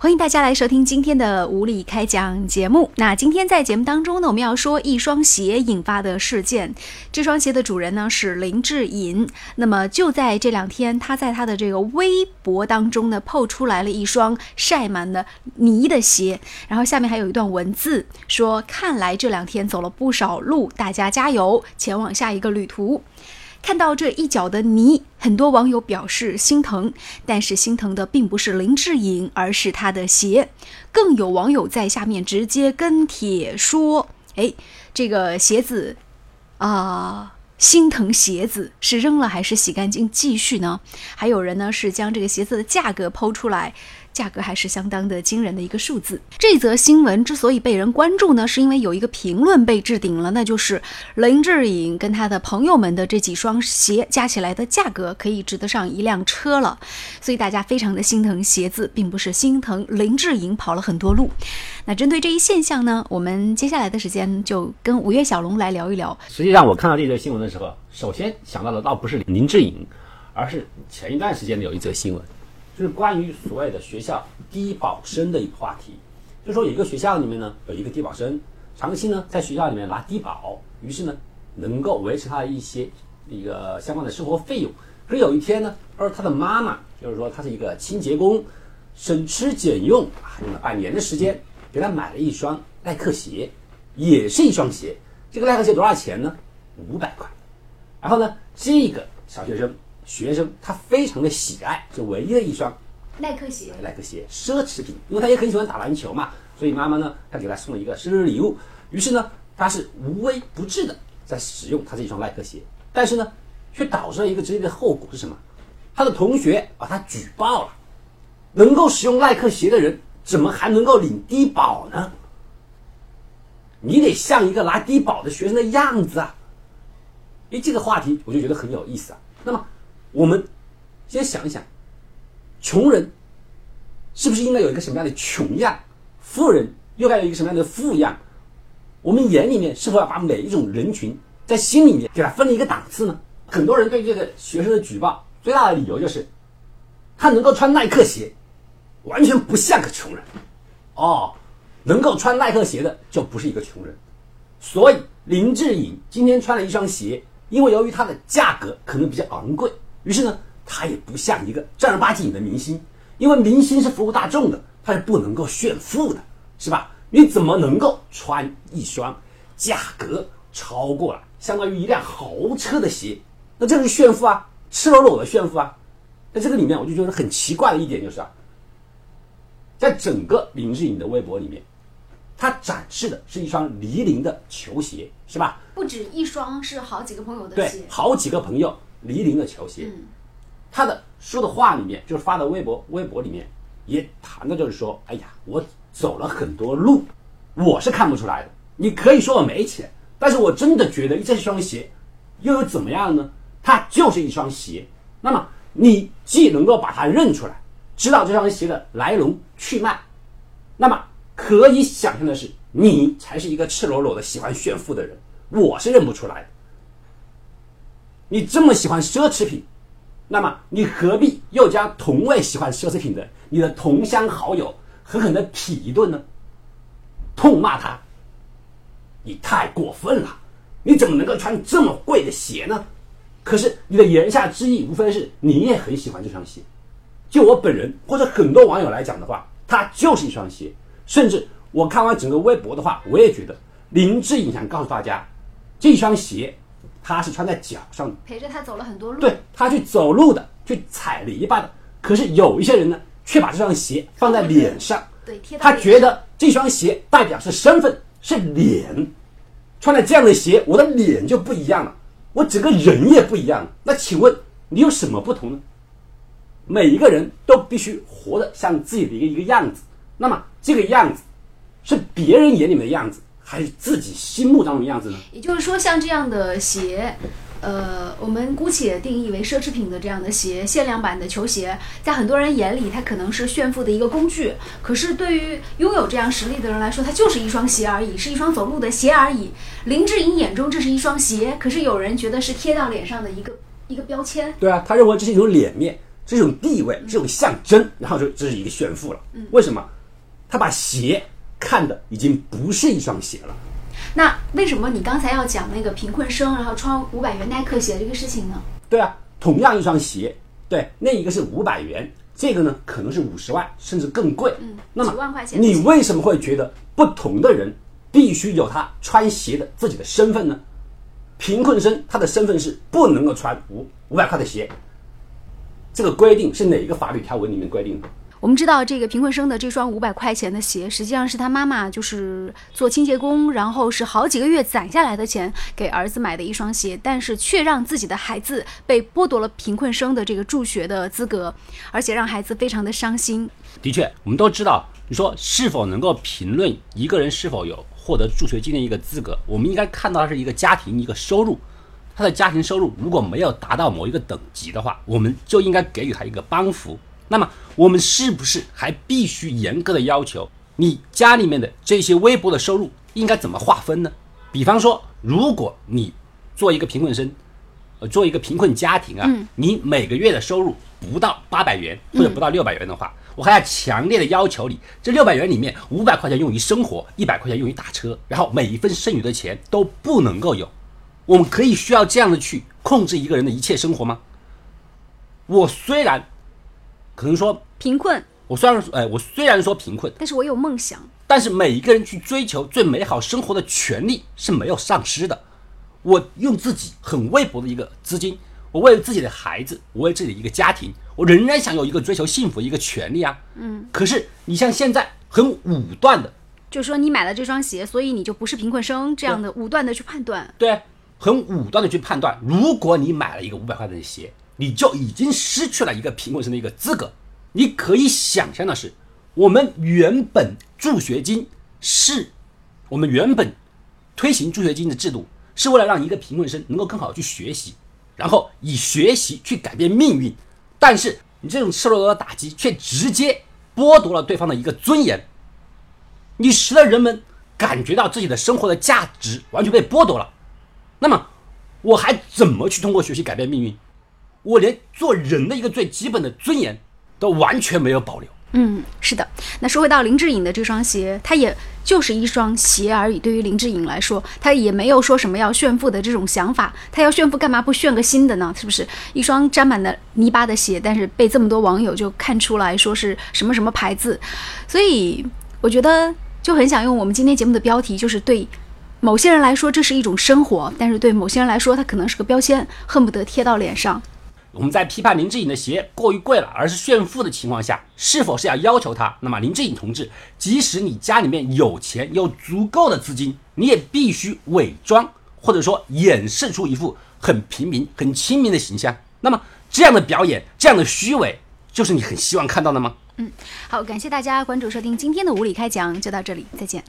欢迎大家来收听今天的无理开讲节目。那今天在节目当中呢，我们要说一双鞋引发的事件。这双鞋的主人呢是林志颖。那么就在这两天，他在他的这个微博当中呢，抛出来了一双晒满了泥的鞋。然后下面还有一段文字说：“看来这两天走了不少路，大家加油，前往下一个旅途。”看到这一脚的泥，很多网友表示心疼，但是心疼的并不是林志颖，而是他的鞋。更有网友在下面直接跟帖说：“哎，这个鞋子，啊，心疼鞋子是扔了还是洗干净继续呢？”还有人呢是将这个鞋子的价格抛出来。价格还是相当的惊人的一个数字。这则新闻之所以被人关注呢，是因为有一个评论被置顶了，那就是林志颖跟他的朋友们的这几双鞋加起来的价格可以值得上一辆车了。所以大家非常的心疼鞋子，并不是心疼林志颖跑了很多路。那针对这一现象呢，我们接下来的时间就跟五月小龙来聊一聊。实际上，我看到这则新闻的时候，首先想到的倒不是林志颖，而是前一段时间的有一则新闻。就是关于所谓的学校低保生的一个话题，就说有一个学校里面呢有一个低保生，长期呢在学校里面拿低保，于是呢能够维持他一些一个相关的生活费用。可是有一天呢，而他的妈妈就是说他是一个清洁工，省吃俭用啊，用了半年的时间给他买了一双耐克鞋，也是一双鞋。这个耐克鞋多少钱呢？五百块。然后呢，这个小学生。学生他非常的喜爱，就唯一的一双耐克鞋，耐克鞋奢侈品，因为他也很喜欢打篮球嘛，所以妈妈呢，她给他送了一个生日礼物。于是呢，他是无微不至的在使用他这一双耐克鞋，但是呢，却导致了一个直接的后果是什么？他的同学把他举报了，能够使用耐克鞋的人，怎么还能够领低保呢？你得像一个拿低保的学生的样子啊！诶，这个话题我就觉得很有意思啊。那么。我们先想一想，穷人是不是应该有一个什么样的穷样？富人又该有一个什么样的富样？我们眼里面是否要把每一种人群在心里面给他分了一个档次呢？很多人对这个学生的举报，最大的理由就是他能够穿耐克鞋，完全不像个穷人。哦，能够穿耐克鞋的就不是一个穷人。所以林志颖今天穿了一双鞋，因为由于它的价格可能比较昂贵。于是呢，他也不像一个正儿八经的明星，因为明星是服务大众的，他是不能够炫富的，是吧？你怎么能够穿一双价格超过了相当于一辆豪车的鞋？那这是炫富啊，赤裸裸的炫富啊！在这个里面，我就觉得很奇怪的一点就是啊，在整个林志颖的微博里面，他展示的是一双李宁的球鞋，是吧？不止一双，是好几个朋友的鞋，对，好几个朋友。黎宁的球鞋，他的说的话里面，就是发的微博，微博里面也谈的就是说，哎呀，我走了很多路，我是看不出来的。你可以说我没钱，但是我真的觉得这双鞋又有怎么样呢？它就是一双鞋。那么你既能够把它认出来，知道这双鞋的来龙去脉，那么可以想象的是，你才是一个赤裸裸的喜欢炫富的人。我是认不出来的。你这么喜欢奢侈品，那么你何必又将同为喜欢奢侈品的你的同乡好友狠狠的劈一顿呢？痛骂他，你太过分了！你怎么能够穿这么贵的鞋呢？可是你的言下之意无非是你也很喜欢这双鞋。就我本人或者很多网友来讲的话，它就是一双鞋。甚至我看完整个微博的话，我也觉得林志颖想告诉大家，这双鞋。他是穿在脚上的，陪着他走了很多路。对他去走路的，去踩篱笆的。可是有一些人呢，却把这双鞋放在脸上。对，他觉得这双鞋代表是身份，是脸。穿了这样的鞋，我的脸就不一样了，我整个人也不一样了。那请问你有什么不同呢？每一个人都必须活得像自己的一个一个样子。那么这个样子，是别人眼里面的样子。还是自己心目当中的样子呢？也就是说，像这样的鞋，呃，我们姑且定义为奢侈品的这样的鞋，限量版的球鞋，在很多人眼里，它可能是炫富的一个工具。可是对于拥有这样实力的人来说，它就是一双鞋而已，是一双走路的鞋而已。林志颖眼中这是一双鞋，可是有人觉得是贴到脸上的一个一个标签。对啊，他认为这是一种脸面，这种地位，这种象征，然后就这是一个炫富了。嗯为什么？他把鞋看的已经不是一双鞋了。那为什么你刚才要讲那个贫困生，然后穿五百元耐克鞋这个事情呢？对啊，同样一双鞋，对，那一个是五百元，这个呢可能是五十万，甚至更贵。嗯那么几万块钱你为什么会觉得不同的人必须有他穿鞋的自己的身份呢？贫困生他的身份是不能够穿五五百块的鞋，这个规定是哪一个法律条文里面规定的？我们知道这个贫困生的这双五百块钱的鞋，实际上是他妈妈就是做清洁工，然后是好几个月攒下来的钱给儿子买的一双鞋，但是却让自己的孩子被剥夺了贫困生的这个助学的资格，而且让孩子非常的伤心。的确，我们都知道，你说是否能够评论一个人是否有获得助学金的一个资格，我们应该看到的是一个家庭一个收入，他的家庭收入如果没有达到某一个等级的话，我们就应该给予他一个帮扶。那么，我们是不是还必须严格的要求你家里面的这些微薄的收入应该怎么划分呢？比方说，如果你做一个贫困生，呃，做一个贫困家庭啊，你每个月的收入不到八百元或者不到六百元的话，我还要强烈的要求你，这六百元里面五百块钱用于生活，一百块钱用于打车，然后每一份剩余的钱都不能够有。我们可以需要这样的去控制一个人的一切生活吗？我虽然可能说，贫困，我虽然哎，我虽然说贫困，但是我有梦想。但是每一个人去追求最美好生活的权利是没有丧失的。我用自己很微薄的一个资金，我为了自己的孩子，我为自己的一个家庭，我仍然享有一个追求幸福的一个权利啊。嗯。可是你像现在很武断的，就是说你买了这双鞋，所以你就不是贫困生，这样的武断的去判断。对，很武断的去判断，如果你买了一个五百块钱的鞋，你就已经失去了一个贫困生的一个资格。你可以想象的是，我们原本助学金是，我们原本推行助学金的制度，是为了让一个贫困生能够更好地去学习，然后以学习去改变命运。但是你这种赤裸裸的打击，却直接剥夺了对方的一个尊严，你使得人们感觉到自己的生活的价值完全被剥夺了。那么，我还怎么去通过学习改变命运？我连做人的一个最基本的尊严都完全没有保留。嗯，是的。那说回到林志颖的这双鞋，它也就是一双鞋而已。对于林志颖来说，他也没有说什么要炫富的这种想法。他要炫富，干嘛不炫个新的呢？是不是一双沾满了泥巴的鞋，但是被这么多网友就看出来说是什么什么牌子？所以我觉得就很想用我们今天节目的标题，就是对某些人来说这是一种生活，但是对某些人来说，它可能是个标签，恨不得贴到脸上。我们在批判林志颖的鞋过于贵了，而是炫富的情况下，是否是要要求他？那么林志颖同志，即使你家里面有钱，有足够的资金，你也必须伪装或者说掩饰出一副很平民、很亲民的形象。那么这样的表演，这样的虚伪，就是你很希望看到的吗？嗯好，感谢大家关注收听今天的无理开讲，就到这里，再见。